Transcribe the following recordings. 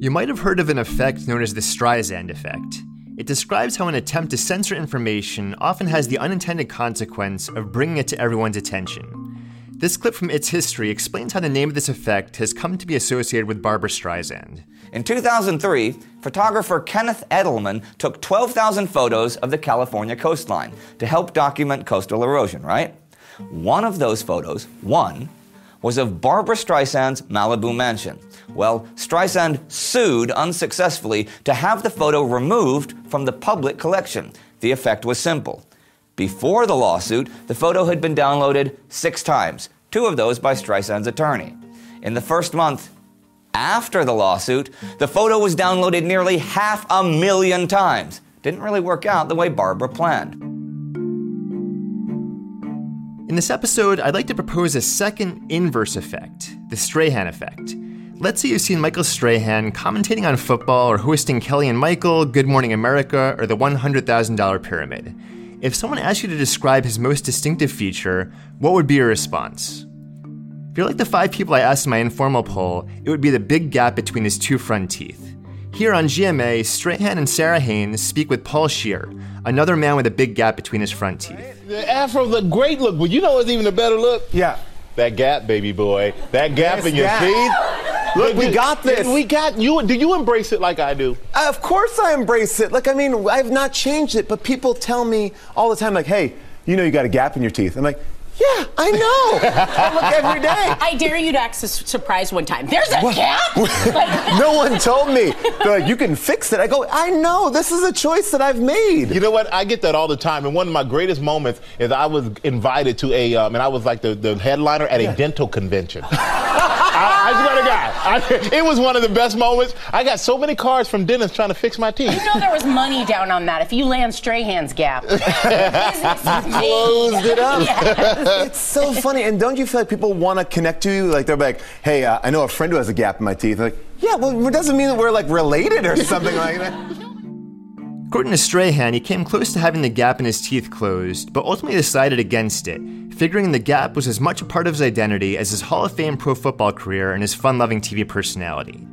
You might have heard of an effect known as the Streisand effect. It describes how an attempt to censor information often has the unintended consequence of bringing it to everyone's attention. This clip from Its History explains how the name of this effect has come to be associated with Barbra Streisand. In 2003, photographer Kenneth Adelman took 12,000 photos of the California coastline to help document coastal erosion, right? One of those photos, one, was of Barbra Streisand's Malibu mansion. Well, Streisand sued unsuccessfully to have the photo removed from the public collection. The effect was simple. Before the lawsuit, the photo had been downloaded six times, two of those by Streisand's attorney. In the first month, after the lawsuit, the photo was downloaded nearly half a million times. Didn't really work out the way Barbra planned. In this episode, I'd like to propose a second inverse effect, the Strahan effect. Let's say you've seen Michael Strahan commentating on football or hosting Kelly and Michael, Good Morning America, or the $100,000 Pyramid. If someone asked you to describe his most distinctive feature, what would be your response? If you're like the five people I asked in my informal poll, it would be the big gap between his two front teeth. Here on GMA, Strahan and Sara Haines speak with Paul Scheer, another man with a big gap between his front teeth. The afro look great look, but you know what's even a better look? Yeah. That gap, baby boy. That gap Yes, in your gap. teeth. Look, we got this. We got you. Do you embrace it like I do? Of course I embrace it. Like, I mean, I've not changed it, but people tell me all the time, like, hey, you know you got a gap in your teeth. I'm like, yeah, I know. I look every day. I dare you to act su- surprised one time. There's a gap. Like, No one told me. They're like, you can fix it. I go, I know. This is a choice that I've made. You know what? I get that all the time. And one of my greatest moments is I was invited to a, um, and I was like the, the headliner at a dental convention. I, I swear to God, I, it was one of the best moments. I got so many cards from dentists trying to fix my teeth. you know there was money down on that. If you land Strahan's gap, business is made. Closed it up. Yes. It's so funny. And don't you feel like people want to connect to you? Like, they're like, hey, uh, I know a friend who has a gap in my teeth. like, yeah, well, it doesn't mean that we're like related or something like that. According to Strahan, he came close to having the gap in his teeth closed, but ultimately decided against it, figuring the gap was as much a part of his identity as his Hall of Fame pro football career and his fun loving TV personality.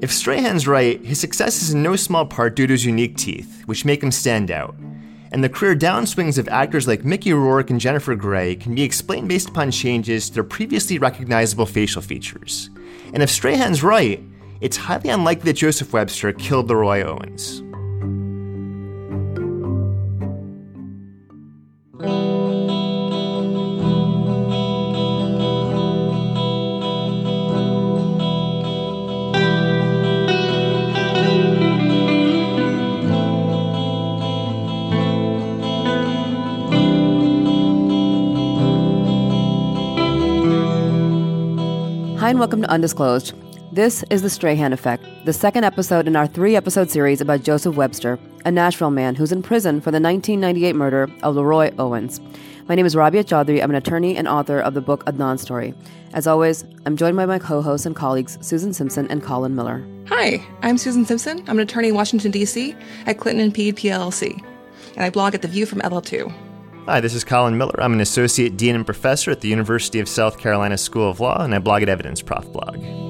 If Strahan's right, his success is in no small part due to his unique teeth, which make him stand out. And the career downswings of actors like Mickey Rourke and Jennifer Grey can be explained based upon changes to their previously recognizable facial features. And if Strahan's right, it's highly unlikely that Joseph Webster killed Leroy Owens. Hi, and welcome to Undisclosed. This is The Strahan Effect, the second episode in our three episode series about Joseph Webster, a Nashville man who's in prison for the 1998 murder of Leroy Owens. My name is Rabia Chaudhry. I'm an attorney and author of the book Adnan Story. As always, I'm joined by my co hosts and colleagues, Susan Simpson and Colin Miller. Hi, I'm Susan Simpson. I'm an attorney in Washington, D.C. at Clinton and Peed PLLC, and I blog at The View from LL2. Hi, this is Colin Miller. I'm an associate dean and professor at the University of South Carolina School of Law, and I blog at Evidence Prof Blog.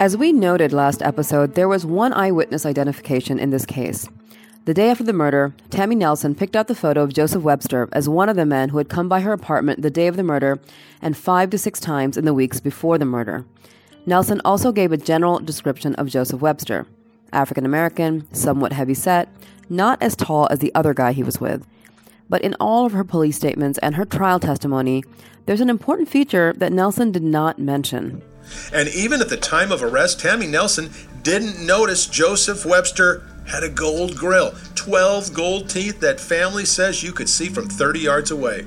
As we noted last episode, there was one eyewitness identification in this case. The day after the murder, Tammy Nelson picked out the photo of Joseph Webster as one of the men who had come by her apartment the day of the murder and five to six times in the weeks before the murder. Nelson also gave a general description of Joseph Webster African American, somewhat heavy set, not as tall as the other guy he was with. But in all of her police statements and her trial testimony, there's an important feature that Nelson did not mention. And even at the time of arrest, Tammy Nelson didn't notice Joseph Webster had a gold grill, 12 gold teeth that family says you could see from 30 yards away.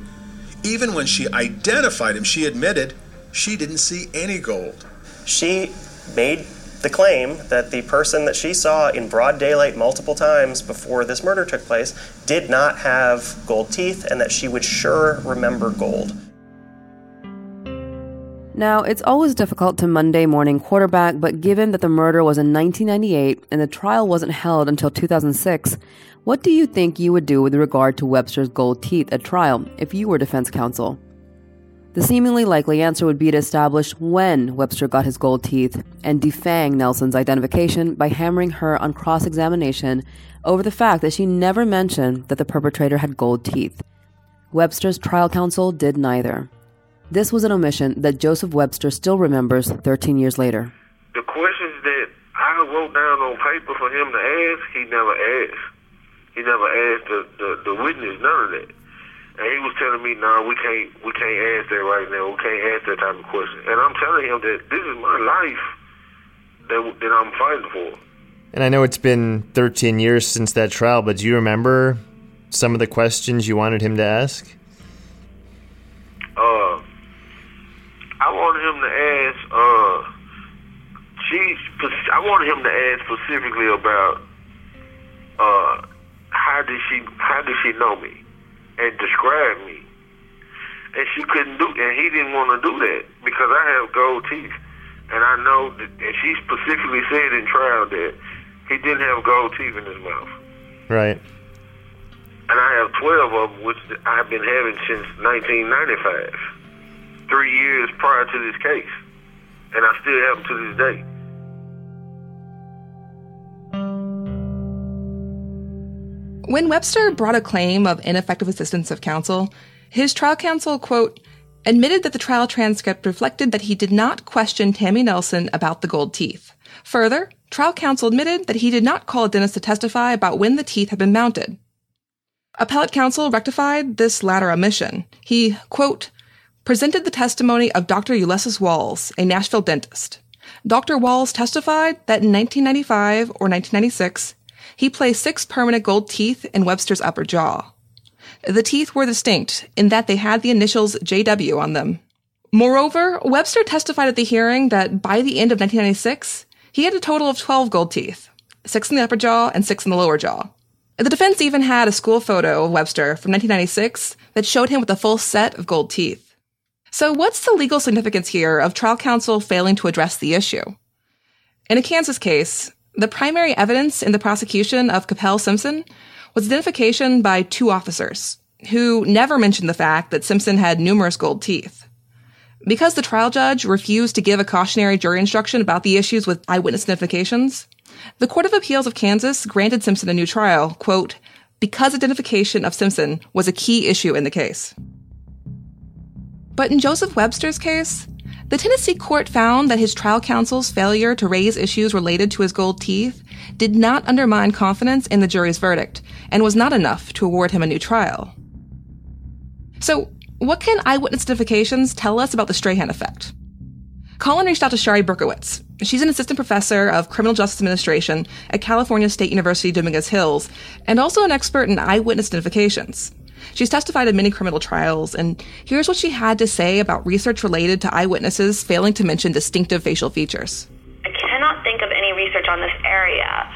Even when she identified him, she admitted she didn't see any gold. She made the claim that the person that she saw in broad daylight multiple times before this murder took place did not have gold teeth and that she would sure remember gold. Now, it's always difficult to Monday morning quarterback, but given that the murder was in 1998 and the trial wasn't held until 2006, what do you think you would do with regard to Webster's gold teeth at trial if you were defense counsel? The seemingly likely answer would be to establish when Webster got his gold teeth and defang Nelson's identification by hammering her on cross examination over the fact that she never mentioned that the perpetrator had gold teeth. Webster's trial counsel did neither. This was an omission that Joseph Webster still remembers 13 years later. The questions that I wrote down on paper for him to ask, he never asked. He never asked the, the, the witness none of that. And he was telling me, "No, nah, we can't, we can't ask that right now. We can't ask that type of question." And I'm telling him that this is my life that that I'm fighting for. And I know it's been 13 years since that trial, but do you remember some of the questions you wanted him to ask? Uh, I wanted him to ask. Uh, she. I wanted him to ask specifically about. Uh, how did she? How did she know me, and describe me? And she couldn't do, and he didn't want to do that because I have gold teeth, and I know that. And she specifically said in trial that he didn't have gold teeth in his mouth. Right. And I have twelve of them, which I've been having since 1995 three years prior to this case, and I still have them to this day. When Webster brought a claim of ineffective assistance of counsel, his trial counsel, quote, admitted that the trial transcript reflected that he did not question Tammy Nelson about the gold teeth. Further, trial counsel admitted that he did not call a dentist to testify about when the teeth had been mounted. Appellate counsel rectified this latter omission. He, quote, presented the testimony of Dr. Ulysses Walls, a Nashville dentist. Dr. Walls testified that in 1995 or 1996, he placed six permanent gold teeth in Webster's upper jaw. The teeth were distinct in that they had the initials JW on them. Moreover, Webster testified at the hearing that by the end of 1996, he had a total of 12 gold teeth, six in the upper jaw and six in the lower jaw. The defense even had a school photo of Webster from 1996 that showed him with a full set of gold teeth. So what's the legal significance here of trial counsel failing to address the issue? In a Kansas case, the primary evidence in the prosecution of Capel Simpson was identification by two officers who never mentioned the fact that Simpson had numerous gold teeth. Because the trial judge refused to give a cautionary jury instruction about the issues with eyewitness identifications, the Court of Appeals of Kansas granted Simpson a new trial, quote, because identification of Simpson was a key issue in the case. But in Joseph Webster's case, the Tennessee court found that his trial counsel's failure to raise issues related to his gold teeth did not undermine confidence in the jury's verdict and was not enough to award him a new trial. So, what can eyewitness identifications tell us about the Strahan effect? Colin reached out to Shari Berkowitz. She's an assistant professor of criminal justice administration at California State University Dominguez Hills and also an expert in eyewitness identifications. She's testified in many criminal trials, and here's what she had to say about research related to eyewitnesses failing to mention distinctive facial features. I cannot think of any research on this area,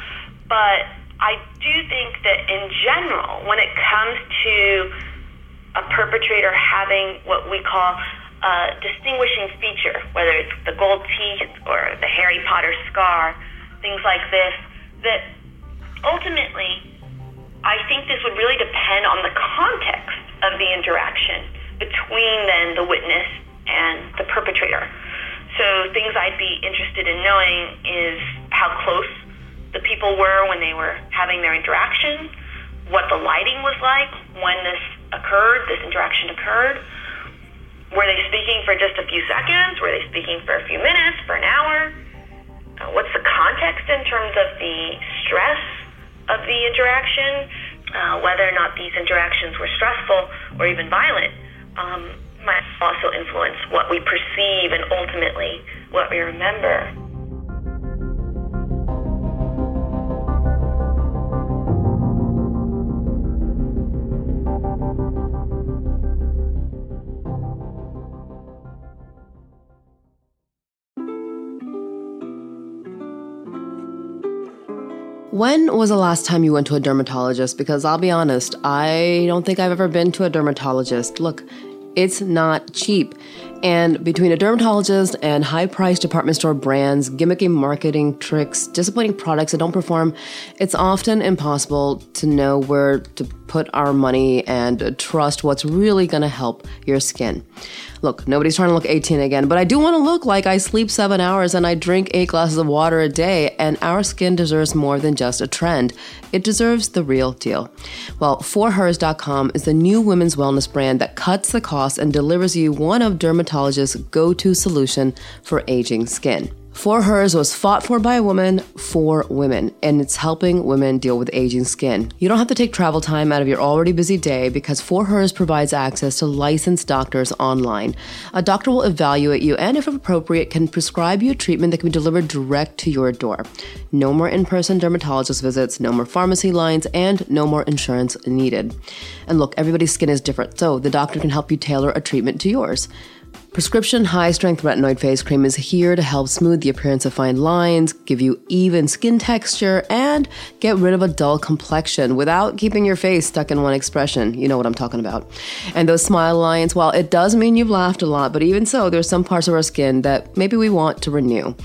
but I do think that in general, when it comes to a perpetrator having what we call a distinguishing feature, whether it's the gold teeth or the Harry Potter scar, things like this, that ultimately I think this would really depend on the context of the interaction between then the witness and the perpetrator. So things I'd be interested in knowing is how close the people were when they were having their interaction, what the lighting was like when this occurred, this interaction occurred. Were they speaking for just a few seconds? Were they speaking for a few minutes, for an hour? Uh, what's the context in terms of the stress of the interaction, uh, whether or not these interactions were stressful or even violent, um, might also influence what we perceive and ultimately what we remember. When was the last time you went to a dermatologist? Because I'll be honest, I don't think I've ever been to a dermatologist. Look, it's not cheap. And between a dermatologist and high priced department store brands, gimmicky marketing tricks, disappointing products that don't perform, it's often impossible to know where to put our money and trust what's really going to help your skin. Look, nobody's trying to look 18 again, but I do want to look like I sleep seven hours and I drink eight glasses of water a day, and our skin deserves more than just a trend. It deserves the real deal. Well, forhers.com is the new women's wellness brand that cuts the cost and delivers you one of dermatologists' go to solution for aging skin. For Hers was fought for by a woman for women, and it's helping women deal with aging skin. You don't have to take travel time out of your already busy day because For Hers provides access to licensed doctors online. A doctor will evaluate you and, if appropriate, can prescribe you a treatment that can be delivered direct to your door. No more in person dermatologist visits, no more pharmacy lines, and no more insurance needed. And look, everybody's skin is different, so the doctor can help you tailor a treatment to yours. Prescription high strength retinoid face cream is here to help smooth the appearance of fine lines, give you even skin texture, and get rid of a dull complexion without keeping your face stuck in one expression. You know what I'm talking about. And those smile lines, while it does mean you've laughed a lot, but even so, there's some parts of our skin that maybe we want to renew.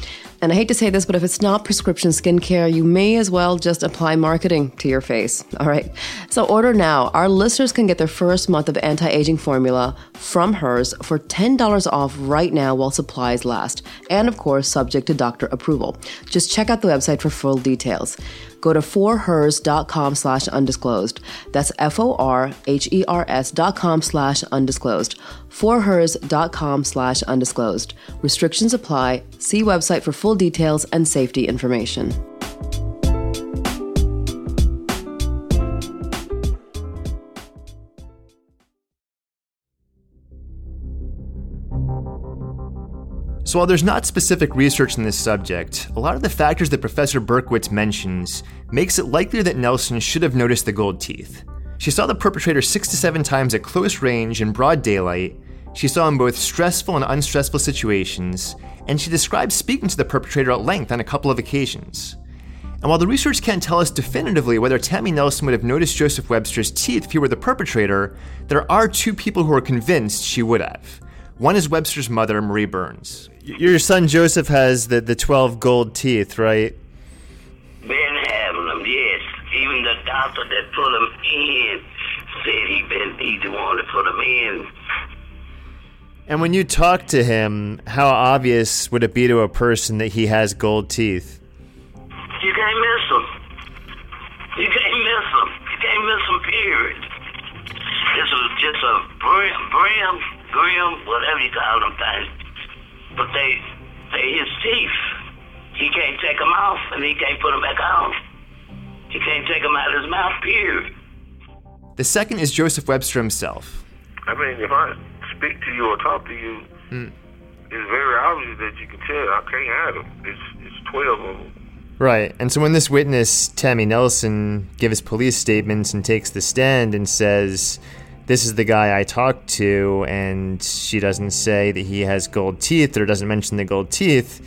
And I hate to say this, but if it's not prescription skincare, you may as well just apply marketing to your face. All right. So order now. Our listeners can get their first month of anti aging formula from hers for $10 off right now while supplies last. And of course, subject to doctor approval. Just check out the website for full details go to forhers.com slash undisclosed. That's F-O-R-H-E-R-S dot com slash undisclosed. Forhers.com slash undisclosed. Restrictions apply. See website for full details and safety information. So, while there's not specific research in this subject, a lot of the factors that Professor Berkowitz mentions makes it likely that Nelson should have noticed the gold teeth. She saw the perpetrator six to seven times at close range in broad daylight. She saw him both stressful and unstressful situations, and she described speaking to the perpetrator at length on a couple of occasions. And while the research can't tell us definitively whether Tammy Nelson would have noticed Joseph Webster's teeth if he were the perpetrator, there are two people who are convinced she would have. One is Webster's mother, Marie Burns. Your son Joseph has the, the 12 gold teeth, right? Been having them, yes. Even the doctor that put them in said he been he the one to put them in. And when you talk to him, how obvious would it be to a person that he has gold teeth? You can't miss them. You can't miss them. You can't miss them, period. This is just a brim, brim, grim, whatever you call them things but they they his teeth. He can't take them off, and he can't put them back on. He can't take them out of his mouth. Period. The second is Joseph Webster himself. I mean, if I speak to you or talk to you, mm. it's very obvious that you can tell I can't have them. It's it's twelve of them. Right, and so when this witness, Tammy Nelson, gives police statements and takes the stand and says, this is the guy I talked to, and she doesn't say that he has gold teeth or doesn't mention the gold teeth,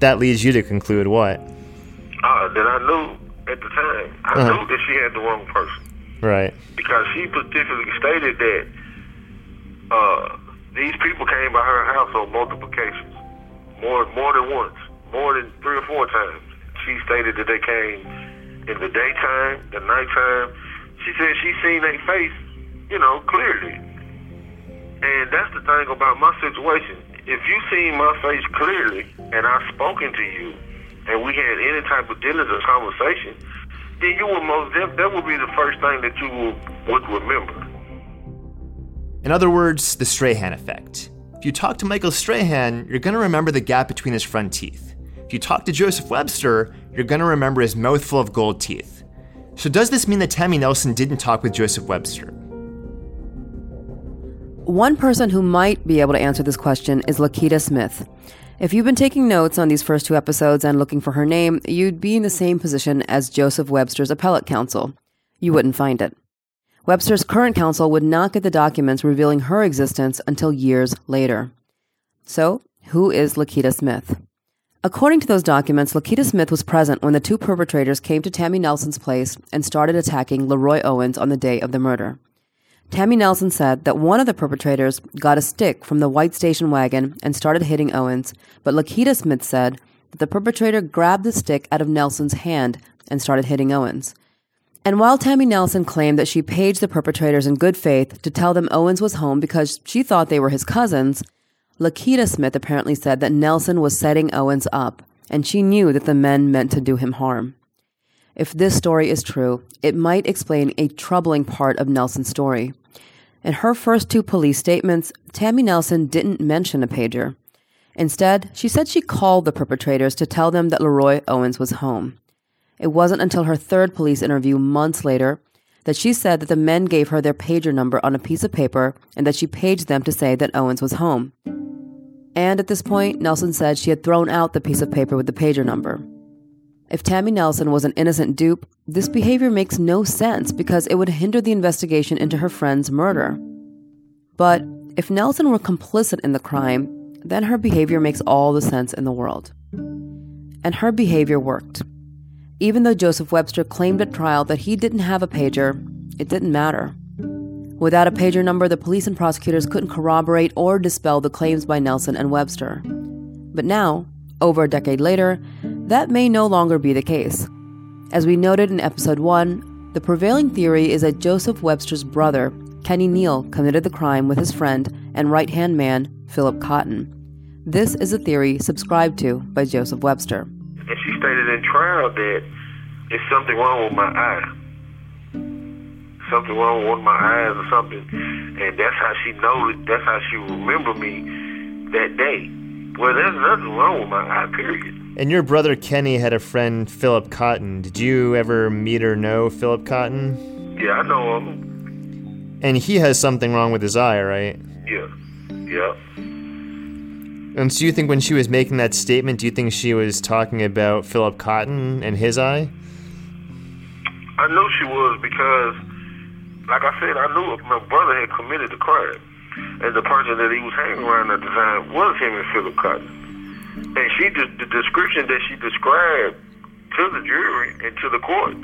that leads you to conclude what? Uh, that I knew at the time. I uh-huh. knew that she had the wrong person. Right. Because she specifically stated that uh, these people came by her house on multiple occasions, more more than once, more than three or four times. She stated that they came in the daytime, the nighttime. She said she seen their face you know, clearly. And that's the thing about my situation. If you seen my face clearly and I've spoken to you and we had any type of dealings or conversation, then you would most that, that would be the first thing that you would, would remember. In other words, the Strahan effect. If you talk to Michael Strahan, you're going to remember the gap between his front teeth. If you talk to Joseph Webster, you're going to remember his mouthful of gold teeth. So, does this mean that Tammy Nelson didn't talk with Joseph Webster? One person who might be able to answer this question is Lakita Smith. If you've been taking notes on these first two episodes and looking for her name, you'd be in the same position as Joseph Webster's appellate counsel. You wouldn't find it. Webster's current counsel would not get the documents revealing her existence until years later. So, who is Lakita Smith? According to those documents, Lakita Smith was present when the two perpetrators came to Tammy Nelson's place and started attacking Leroy Owens on the day of the murder. Tammy Nelson said that one of the perpetrators got a stick from the white station wagon and started hitting Owens, but Lakita Smith said that the perpetrator grabbed the stick out of Nelson's hand and started hitting Owens. And while Tammy Nelson claimed that she paged the perpetrators in good faith to tell them Owens was home because she thought they were his cousins, Lakita Smith apparently said that Nelson was setting Owens up, and she knew that the men meant to do him harm. If this story is true, it might explain a troubling part of Nelson's story. In her first two police statements, Tammy Nelson didn't mention a pager. Instead, she said she called the perpetrators to tell them that Leroy Owens was home. It wasn't until her third police interview months later that she said that the men gave her their pager number on a piece of paper and that she paged them to say that Owens was home. And at this point, Nelson said she had thrown out the piece of paper with the pager number. If Tammy Nelson was an innocent dupe, this behavior makes no sense because it would hinder the investigation into her friend's murder. But if Nelson were complicit in the crime, then her behavior makes all the sense in the world. And her behavior worked. Even though Joseph Webster claimed at trial that he didn't have a pager, it didn't matter. Without a pager number, the police and prosecutors couldn't corroborate or dispel the claims by Nelson and Webster. But now, over a decade later, that may no longer be the case. As we noted in episode 1, the prevailing theory is that Joseph Webster's brother, Kenny Neal, committed the crime with his friend and right hand man, Philip Cotton. This is a theory subscribed to by Joseph Webster. And she stated in trial that there's something wrong with my eye. Something wrong with one of my eyes or something. And that's how she knows, that's how she remember me that day. Well, there's nothing wrong with my eye, period. And your brother Kenny had a friend, Philip Cotton. Did you ever meet or know Philip Cotton? Yeah, I know him. And he has something wrong with his eye, right? Yeah. Yeah. And so you think when she was making that statement, do you think she was talking about Philip Cotton and his eye? I know she was because, like I said, I knew my brother had committed the crime. And the person that he was hanging around at the time was him and Philip Cotton. And she just, the description that she described to the jury and to the court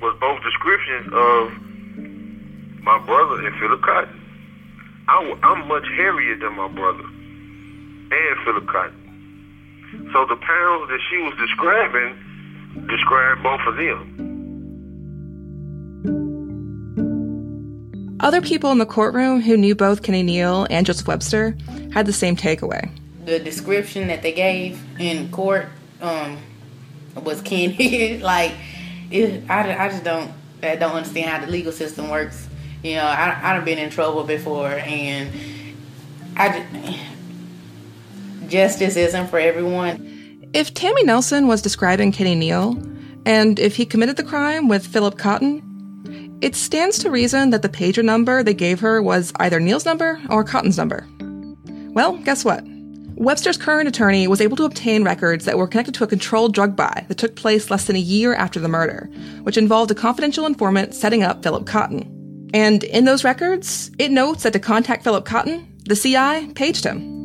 was both descriptions of my brother and Philip Cotton. I, am much heavier than my brother and Philip Cotton. So the pounds that she was describing described both of them. Other people in the courtroom who knew both Kenny Neal and Joseph Webster had the same takeaway. The description that they gave in court um, was Kenny. like, it, I, I just don't I don't understand how the legal system works. You know, I I've been in trouble before, and I justice isn't for everyone. If Tammy Nelson was describing Kenny Neal, and if he committed the crime with Philip Cotton, it stands to reason that the pager number they gave her was either Neal's number or Cotton's number. Well, guess what? Webster's current attorney was able to obtain records that were connected to a controlled drug buy that took place less than a year after the murder, which involved a confidential informant setting up Philip Cotton. And in those records, it notes that to contact Philip Cotton, the CI paged him.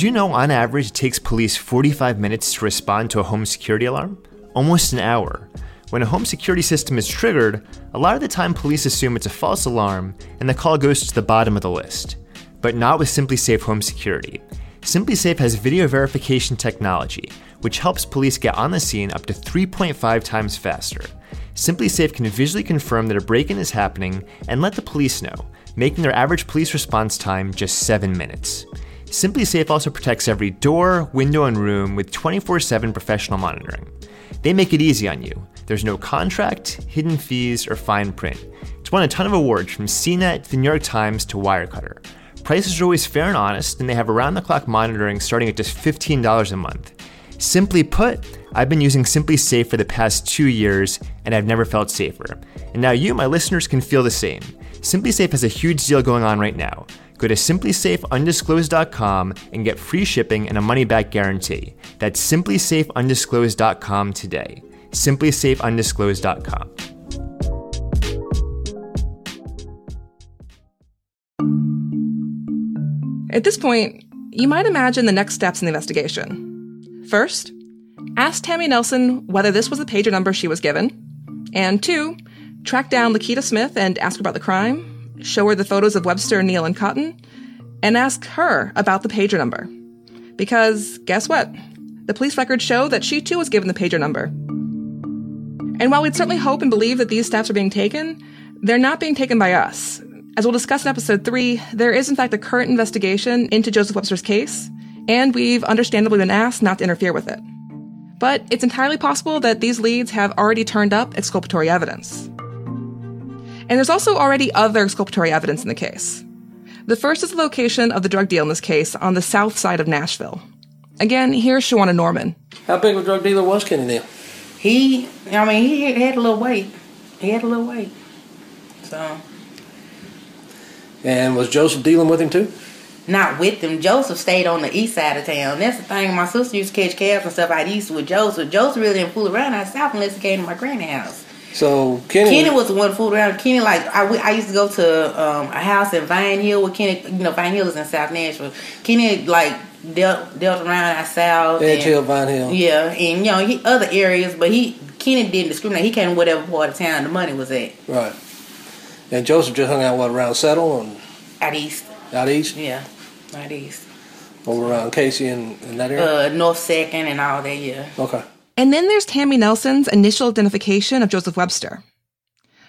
Did you know on average it takes police 45 minutes to respond to a home security alarm? Almost an hour. When a home security system is triggered, a lot of the time police assume it's a false alarm and the call goes to the bottom of the list. But not with SimpliSafe Home Security. SimpliSafe has video verification technology, which helps police get on the scene up to 3.5 times faster. SimpliSafe can visually confirm that a break in is happening and let the police know, making their average police response time just 7 minutes. SimpliSafe also protects every door, window, and room with 24 7 professional monitoring. They make it easy on you. There's no contract, hidden fees, or fine print. It's won a ton of awards from CNET to the New York Times to Wirecutter. Prices are always fair and honest, and they have around the clock monitoring starting at just $15 a month. Simply put, I've been using SimpliSafe for the past two years, and I've never felt safer. And now you, my listeners, can feel the same. SimpliSafe has a huge deal going on right now. Go to simplisafeundisclosed.com and get free shipping and a money back guarantee. That's simplisafeundisclosed.com today. simplisafeundisclosed.com. At this point, you might imagine the next steps in the investigation. First, ask Tammy Nelson whether this was the pager number she was given. And two, track down Lakita Smith and ask her about the crime, show her the photos of Webster, Neal, and Cotton, and ask her about the pager number. Because guess what? The police records show that she too was given the pager number. And while we'd certainly hope and believe that these steps are being taken, they're not being taken by us. As we'll discuss in episode 3, there is in fact a current investigation into Joseph Webster's case, and we've understandably been asked not to interfere with it. But it's entirely possible that these leads have already turned up exculpatory evidence. And there's also already other exculpatory evidence in the case. The first is the location of the drug deal in this case on the south side of Nashville. Again, here's Shawana Norman. How big of a drug dealer was Kenny Neal? He, I mean, he had a little weight. He had a little weight. So. And was Joseph dealing with him too? Not with him. Joseph stayed on the east side of town. That's the thing. My sister used to catch cabs and stuff out east with Joseph. Joseph really didn't fool around out south unless he came to my granny house. So Kenny, Kenny was the one fooled around. Kenny, like I, I used to go to um, a house in Vine Hill with Kenny. You know, Vine Hill is in South Nashville. Kenny like dealt dealt around our south. Edge Hill, Vine Hill. Yeah, and you know he, other areas, but he Kenny didn't discriminate. He came to whatever part of town the money was at. Right. And Joseph just hung out what around Settle and out east. Out east. Yeah, out east. Over around Cayce and, and that area. Uh, North Second and all that. Yeah. Okay. And then there's Tammy Nelson's initial identification of Joseph Webster.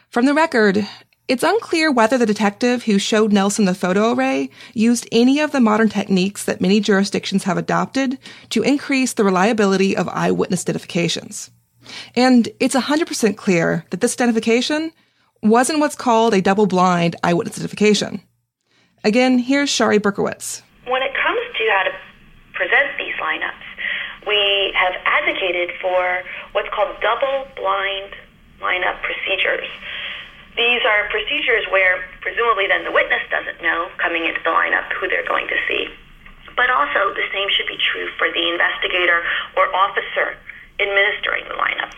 From the record, it's unclear whether the detective who showed Nelson the photo array used any of the modern techniques that many jurisdictions have adopted to increase the reliability of eyewitness identifications. And it's 100% clear that this identification wasn't what's called a double blind eyewitness identification. Again, here's Shari Berkowitz. When it comes to how to present these lineups, we have advocated for what's called double blind lineup procedures. These are procedures where presumably then the witness doesn't know coming into the lineup who they're going to see. But also the same should be true for the investigator or officer administering the lineup.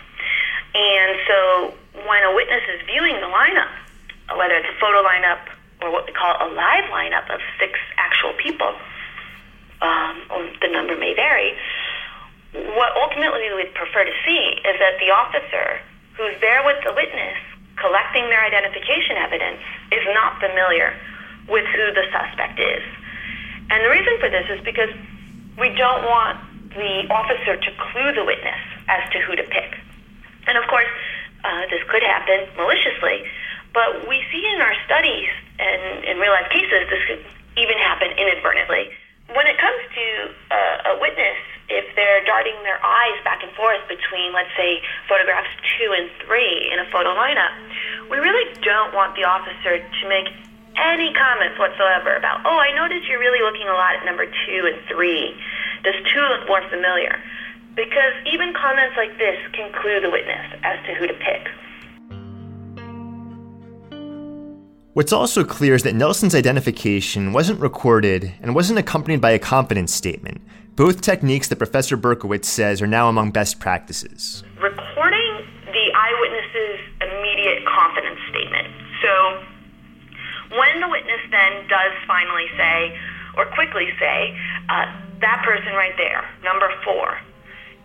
And so when a witness is viewing the lineup, whether it's a photo lineup or what we call a live lineup of six actual people, um, or the number may vary, what ultimately we would prefer to see is that the officer who's there with the witness collecting their identification evidence is not familiar with who the suspect is. And the reason for this is because we don't want the officer to clue the witness as to who to pick. And of course, uh, this could happen maliciously, but we see in our studies and in real life cases this could even happen inadvertently. When it comes to uh, a witness, if darting their eyes back and forth between, let's say, photographs two and three in a photo lineup, we really don't want the officer to make any comments whatsoever about, oh, I noticed you're really looking a lot at number two and three. Does two look more familiar? Because even comments like this can clue the witness as to who to pick. What's also clear is that Nelson's identification wasn't recorded and wasn't accompanied by a confidence statement, both techniques that Professor Berkowitz says are now among best practices. Recording the eyewitness's immediate confidence statement. So, when the witness then does finally say, or quickly say, uh, that person right there, number four,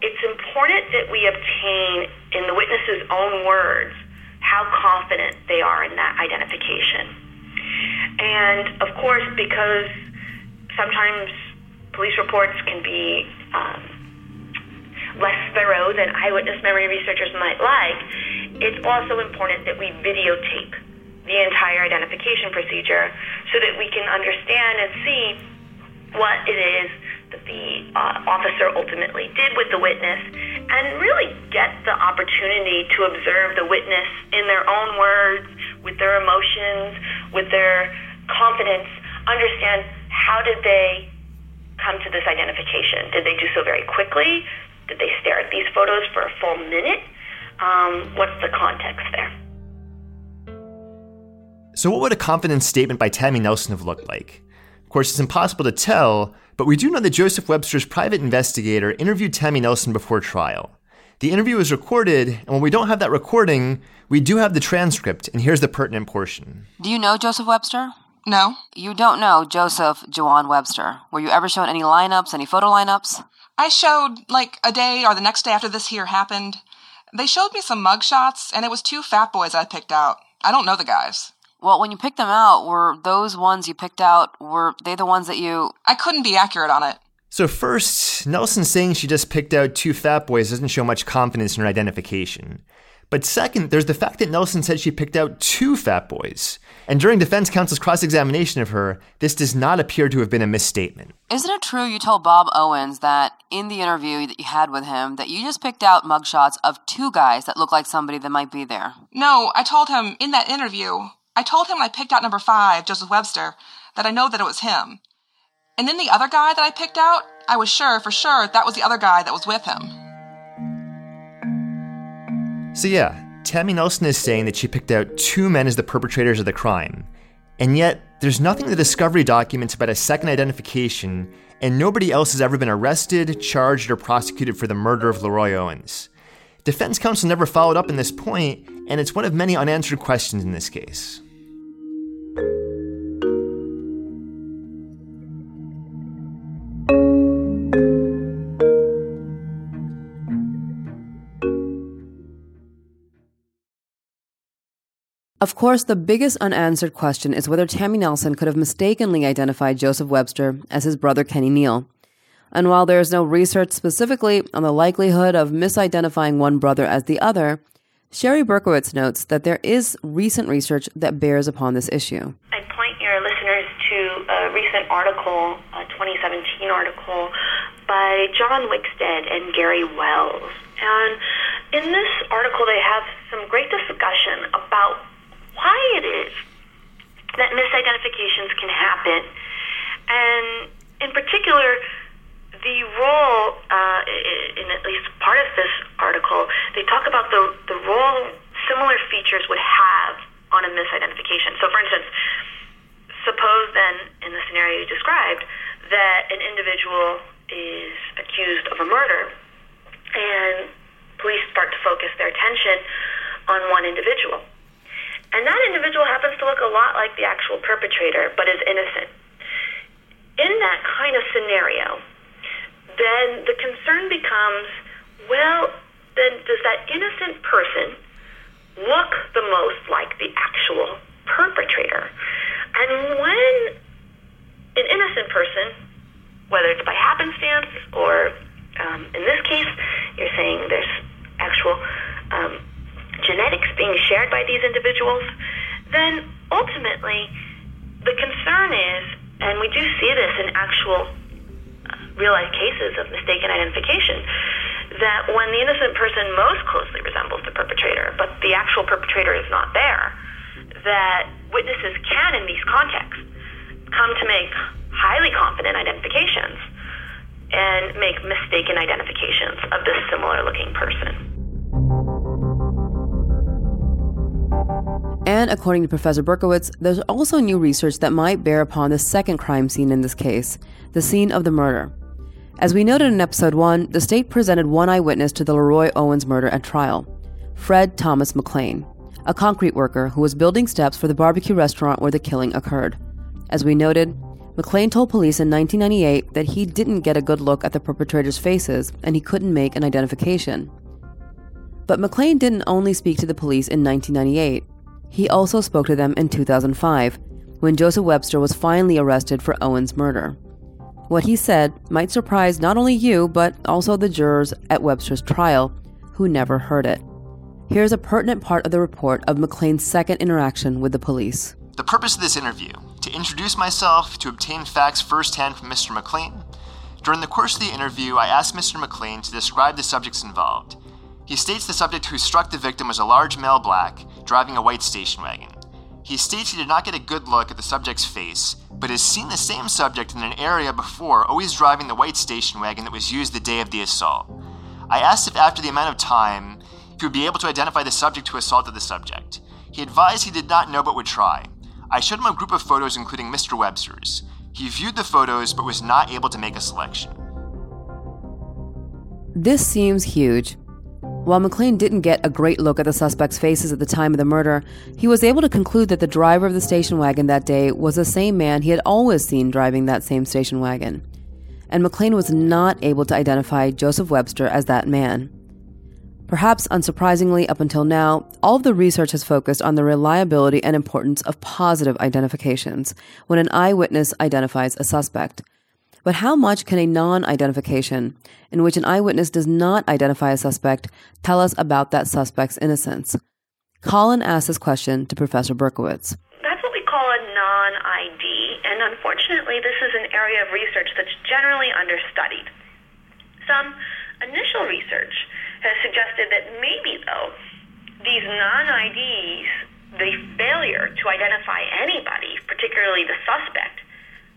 it's important that we obtain, in the witness's own words, how confident they are in that identification. And of course, because sometimes police reports can be um, less thorough than eyewitness memory researchers might like, it's also important that we videotape the entire identification procedure so that we can understand and see what it is that the uh, officer ultimately did with the witness and really get the opportunity to observe the witness in their own words, with their emotions, with their confidence, understand how did they come to this identification? Did they do so very quickly? Did they stare at these photos for a full minute? Um, what's the context there? So, what would a confidence statement by Tammy Nelson have looked like? Of course, it's impossible to tell, but we do know that Joseph Webster's private investigator interviewed Tammy Nelson before trial. The interview was recorded, and when we don't have that recording, we do have the transcript, and here's the pertinent portion. Do you know Joseph Webster? No. You don't know Joseph Jawan Webster. Were you ever shown any lineups, any photo lineups? I showed, like, a day or the next day after this here happened. They showed me some mugshots, and it was two fat boys I picked out. I don't know the guys. Well, when you picked them out, were those ones you picked out, were they the ones that you. I couldn't be accurate on it. So, first, Nelson saying she just picked out two fat boys doesn't show much confidence in her identification. But second, there's the fact that Nelson said she picked out two fat boys. And during defense counsel's cross examination of her, this does not appear to have been a misstatement. Isn't it true you told Bob Owens that in the interview that you had with him that you just picked out mugshots of two guys that look like somebody that might be there? No, I told him in that interview, I told him I picked out number five, Joseph Webster, that I know that it was him. And then the other guy that I picked out, I was sure for sure that was the other guy that was with him. So, yeah, Tammy Nelson is saying that she picked out two men as the perpetrators of the crime. And yet, there's nothing in the discovery documents about a second identification, and nobody else has ever been arrested, charged, or prosecuted for the murder of Leroy Owens. Defense counsel never followed up on this point, and it's one of many unanswered questions in this case. Of course, the biggest unanswered question is whether Tammy Nelson could have mistakenly identified Joseph Webster as his brother Kenny Neal. And while there is no research specifically on the likelihood of misidentifying one brother as the other, Shari Berkowitz notes that there is recent research that bears upon this issue. I point your listeners to a recent article, a 2017 article by John Wixted and Gary Wells. And in this article, they have some great discussion about why it is that misidentifications can happen. And in particular, the role, uh, in at least part of this article, they talk about the, the role similar features would have on a misidentification. So, for instance, suppose then, in the scenario you described, that an individual is accused of a murder and police start to focus their attention on one individual. And that individual happens to look a lot like the actual perpetrator, but is innocent. In that kind of scenario, then the concern becomes well, then does that innocent person look the most like the actual perpetrator? And when an innocent person, whether it's by happenstance or um, in this case, you're saying there's actual um, genetics being shared by these individuals, then ultimately the concern is, and we do see this in actual uh, real life cases of mistaken identification, that when the innocent person most closely resembles the perpetrator, but the actual perpetrator is not there, that witnesses can, in these contexts, come to make highly confident identifications and make mistaken identifications of this similar looking person. And according to Professor Berkowitz, there's also new research that might bear upon the second crime scene in this case, the scene of the murder. As we noted in episode 1, the state presented one eyewitness to the Leroy Owens murder at trial Fred Thomas McLean, a concrete worker who was building steps for the barbecue restaurant where the killing occurred. As we noted, McLean told police in 1998 that he didn't get a good look at the perpetrators' faces and he couldn't make an identification. But McLean didn't only speak to the police in 1998. He also spoke to them in 2005, when Joseph Webster was finally arrested for Owen's murder. What he said might surprise not only you, but also the jurors at Webster's trial, who never heard it. Here's a pertinent part of the report of McLean's second interaction with the police. The purpose of this interview to introduce myself, to obtain facts firsthand from Mr. McLean. During the course of the interview, I asked Mr. McLean to describe the subjects involved. He states the subject who struck the victim was a large male black, driving a white station wagon. He states he did not get a good look at the subject's face, but has seen the same subject in an area before, always driving the white station wagon that was used the day of the assault. I asked if after the amount of time, he would be able to identify the subject who assaulted the subject. He advised he did not know but would try. I showed him a group of photos including Mr. Webster's. He viewed the photos but was not able to make a selection. This seems huge. While McLean didn't get a great look at the suspects' faces at the time of the murder, he was able to conclude that the driver of the station wagon that day was the same man he had always seen driving that same station wagon. And McLean was not able to identify Joseph Webster as that man. Perhaps unsurprisingly, up until now, all of the research has focused on the reliability and importance of positive identifications when an eyewitness identifies a suspect. But how much can a non identification, in which an eyewitness does not identify a suspect, tell us about that suspect's innocence? Colin asked this question to Professor Berkowitz. That's what we call a non ID, and unfortunately, this is an area of research that's generally understudied. Some initial research has suggested that maybe, though, these non IDs, the failure to identify anybody, particularly the suspect,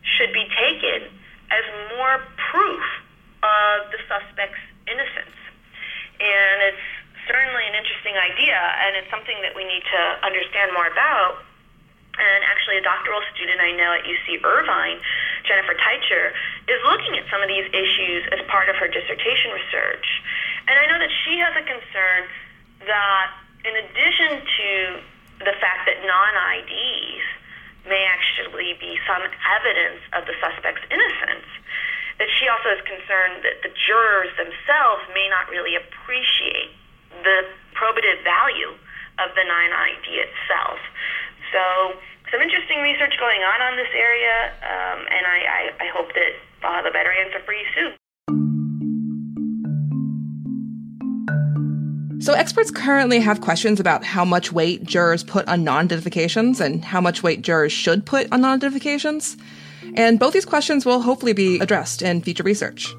should be taken as more proof of the suspect's innocence. And it's certainly an interesting idea, and it's something that we need to understand more about. And actually, a doctoral student I know at UC Irvine, Jennifer Teitcher, is looking at some of these issues as part of her dissertation research. And I know that she has a concern that, in addition to the fact that non IDs may actually be some evidence of the suspect's innocence, that she also is concerned that the jurors themselves may not really appreciate the probative value of the non ID itself. So, some interesting research going on on this area, um, and I, I, I hope that I'll have a better answer for you soon. So, experts currently have questions about how much weight jurors put on non identifications and how much weight jurors should put on non identifications. And both these questions will hopefully be addressed in future research.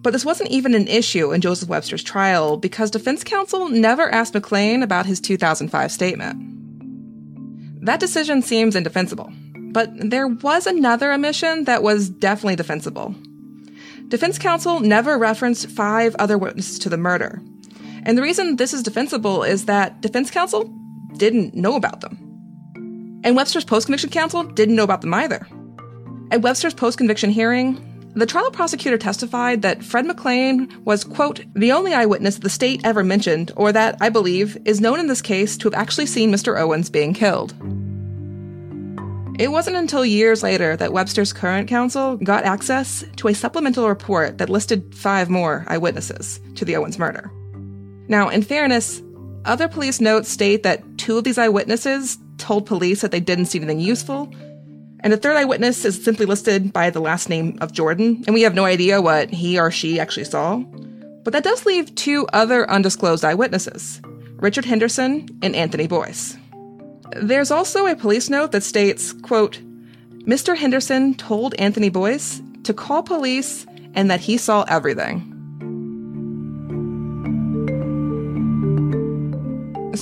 But this wasn't even an issue in Joseph Webster's trial because defense counsel never asked McLean about his 2005 statement. That decision seems indefensible. But there was another omission that was definitely defensible. Defense counsel never referenced five other witnesses to the murder, and the reason this is defensible is that defense counsel didn't know about them. And Webster's post conviction counsel didn't know about them either. At Webster's post conviction hearing, the trial prosecutor testified that Fred McLean was, quote, the only eyewitness the state ever mentioned, or that, I believe, is known in this case to have actually seen Mr. Owens being killed. It wasn't until years later that Webster's current counsel got access to a supplemental report that listed five more eyewitnesses to the Owens murder. Now, in fairness, other police notes state that two of these eyewitnesses told police that they didn't see anything useful, and the third eyewitness is simply listed by the last name of Jordan, and we have no idea what he or she actually saw. But that does leave two other undisclosed eyewitnesses Richard Henderson and Anthony Boyce. There's also a police note that states, quote, Mr. Henderson told Anthony Boyce to call police and that he saw everything.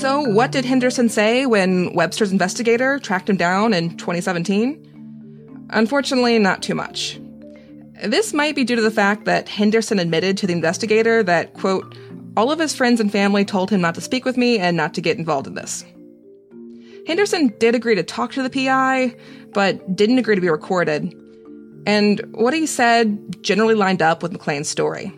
So, what did Henderson say when Webster's investigator tracked him down in 2017? Unfortunately, not too much. This might be due to the fact that Henderson admitted to the investigator that, quote, all of his friends and family told him not to speak with me and not to get involved in this. Henderson did agree to talk to the PI, but didn't agree to be recorded. And what he said generally lined up with McLean's story.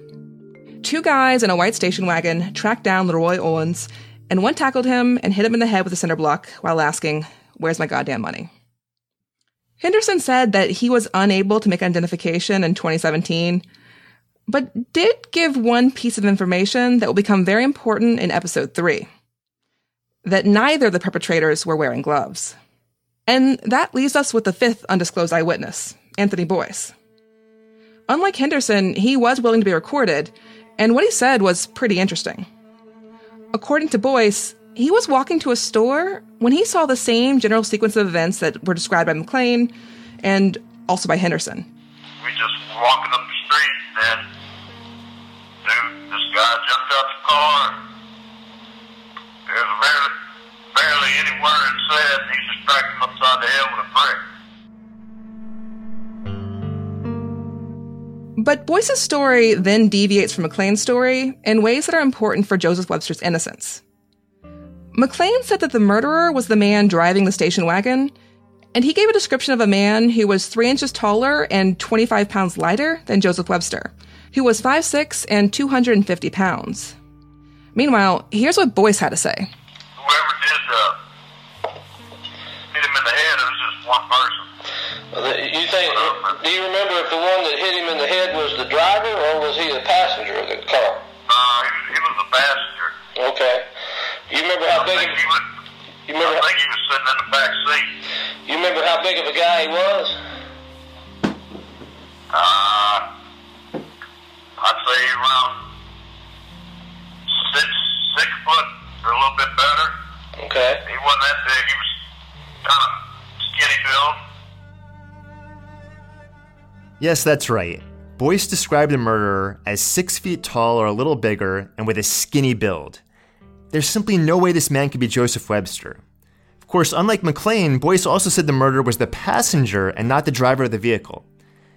Two guys in a white station wagon tracked down Leroy Owens and one tackled him and hit him in the head with a cinder block while asking, Where's my goddamn money? Henderson said that he was unable to make identification in 2017, but did give one piece of information that will become very important in episode 3 that neither of the perpetrators were wearing gloves. And that leaves us with the fifth undisclosed eyewitness, Anthony Boyce. Unlike Henderson, he was willing to be recorded, and what he said was pretty interesting. According to Boyce, he was walking to a store when he saw the same general sequence of events that were described by McLean and also by Henderson. We just walking up the street, and dude, this guy jumped out the car. There's barely, barely any word said. He just cracked him upside the head with a brick. But Boyce's story then deviates from McLean's story in ways that are important for Joseph Webster's innocence. McLean said that the murderer was the man driving the station wagon, And he gave a description of a man who was three inches taller and 25 pounds lighter than Joseph Webster, who was 5'6 and 250 pounds. Meanwhile, here's what Boyce had to say. Whoever did uh, hit him in the head, it was just one person. You think? Do you remember if the one that hit him in the head was the driver or was he the passenger of the car? Uh, he, he was the passenger. Okay. You remember how I big? think he was. You remember? I think he was sitting in the back seat. You remember how big of a guy he was? Uh, I'd say around six six foot or a little bit better. Okay. He wasn't that big. Yes, that's right. Boyce described the murderer as six feet tall or a little bigger and with a skinny build. There's simply no way this man could be Joseph Webster. Of course, unlike McLean, Boyce also said the murderer was the passenger and not the driver of the vehicle.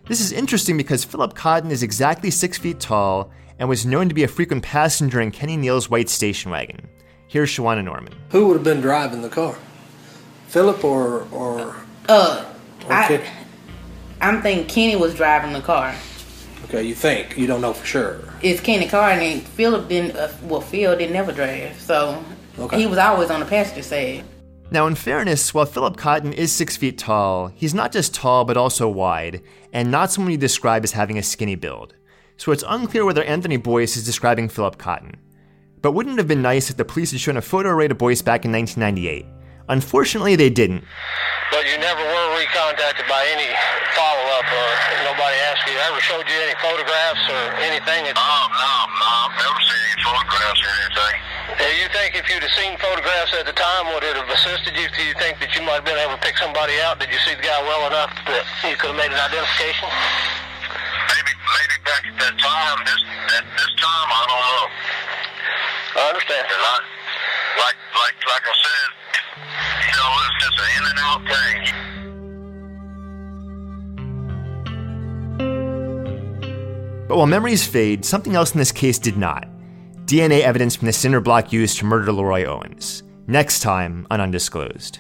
This is interesting because Philip Cotton is exactly six feet tall and was known to be a frequent passenger in Kenny Neal's white station wagon. Here's Shawana Norman. Who would have been driving the car? Philip or or? Uh, or I, Ken- I'm thinking Kenny was driving the car. okay, you think you don't know for sure. It's Kenny car, and then Philip didn't. Uh, well, Phil didn't ever drive, so Okay. he was always on the passenger side. Now, in fairness, while Philip Cotton is six feet tall, he's not just tall but also wide, and not someone you describe as having a skinny build. So it's unclear whether Anthony Boyce is describing Philip Cotton. But wouldn't it have been nice if the police had shown a photo array to Boyce back in 1998? Unfortunately, they didn't. But you never were recontacted by any follow up, or nobody asked you. Ever showed you any photographs or anything? No, no, no. I've never seen any photographs or anything. Do you think if you'd have seen photographs at the time, would it have assisted you? Do you think that you might have been able to pick somebody out? Did you see the guy well enough that you could have made an identification? Maybe, maybe back at that time. This, at this time, I don't know. I understand. I, like, like, like I said, you know, it's just an in and out thing. Oh, but while memories fade, something else in this case did not. DNA evidence from the cinder block used to murder Leroy Owens. Next time on Undisclosed.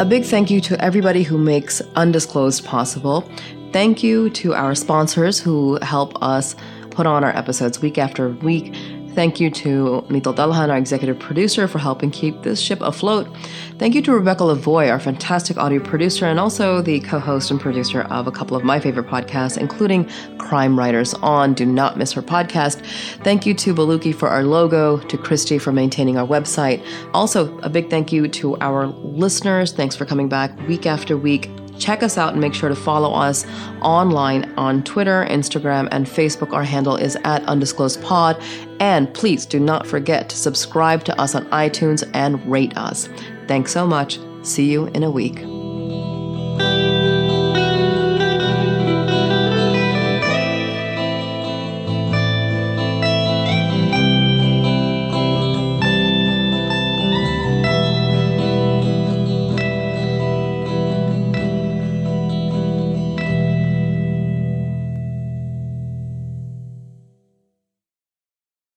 A big thank you to everybody who makes Undisclosed possible. Thank you to our sponsors who help us put on our episodes week after week. Thank you to Mito Dalhan, our executive producer, for helping keep this ship afloat. Thank you to Rebecca Lavoie, our fantastic audio producer, and also the co host and producer of a couple of my favorite podcasts, including Crime Writers On. Do not miss her podcast. Thank you to Baluki for our logo, to Christy for maintaining our website. Also, a big thank you to our listeners. Thanks for coming back week after week. Check us out and make sure to follow us online on Twitter, Instagram, and Facebook. Our handle is at Undisclosed Pod. And please do not forget to subscribe to us on iTunes and rate us. Thanks so much. See you in a week.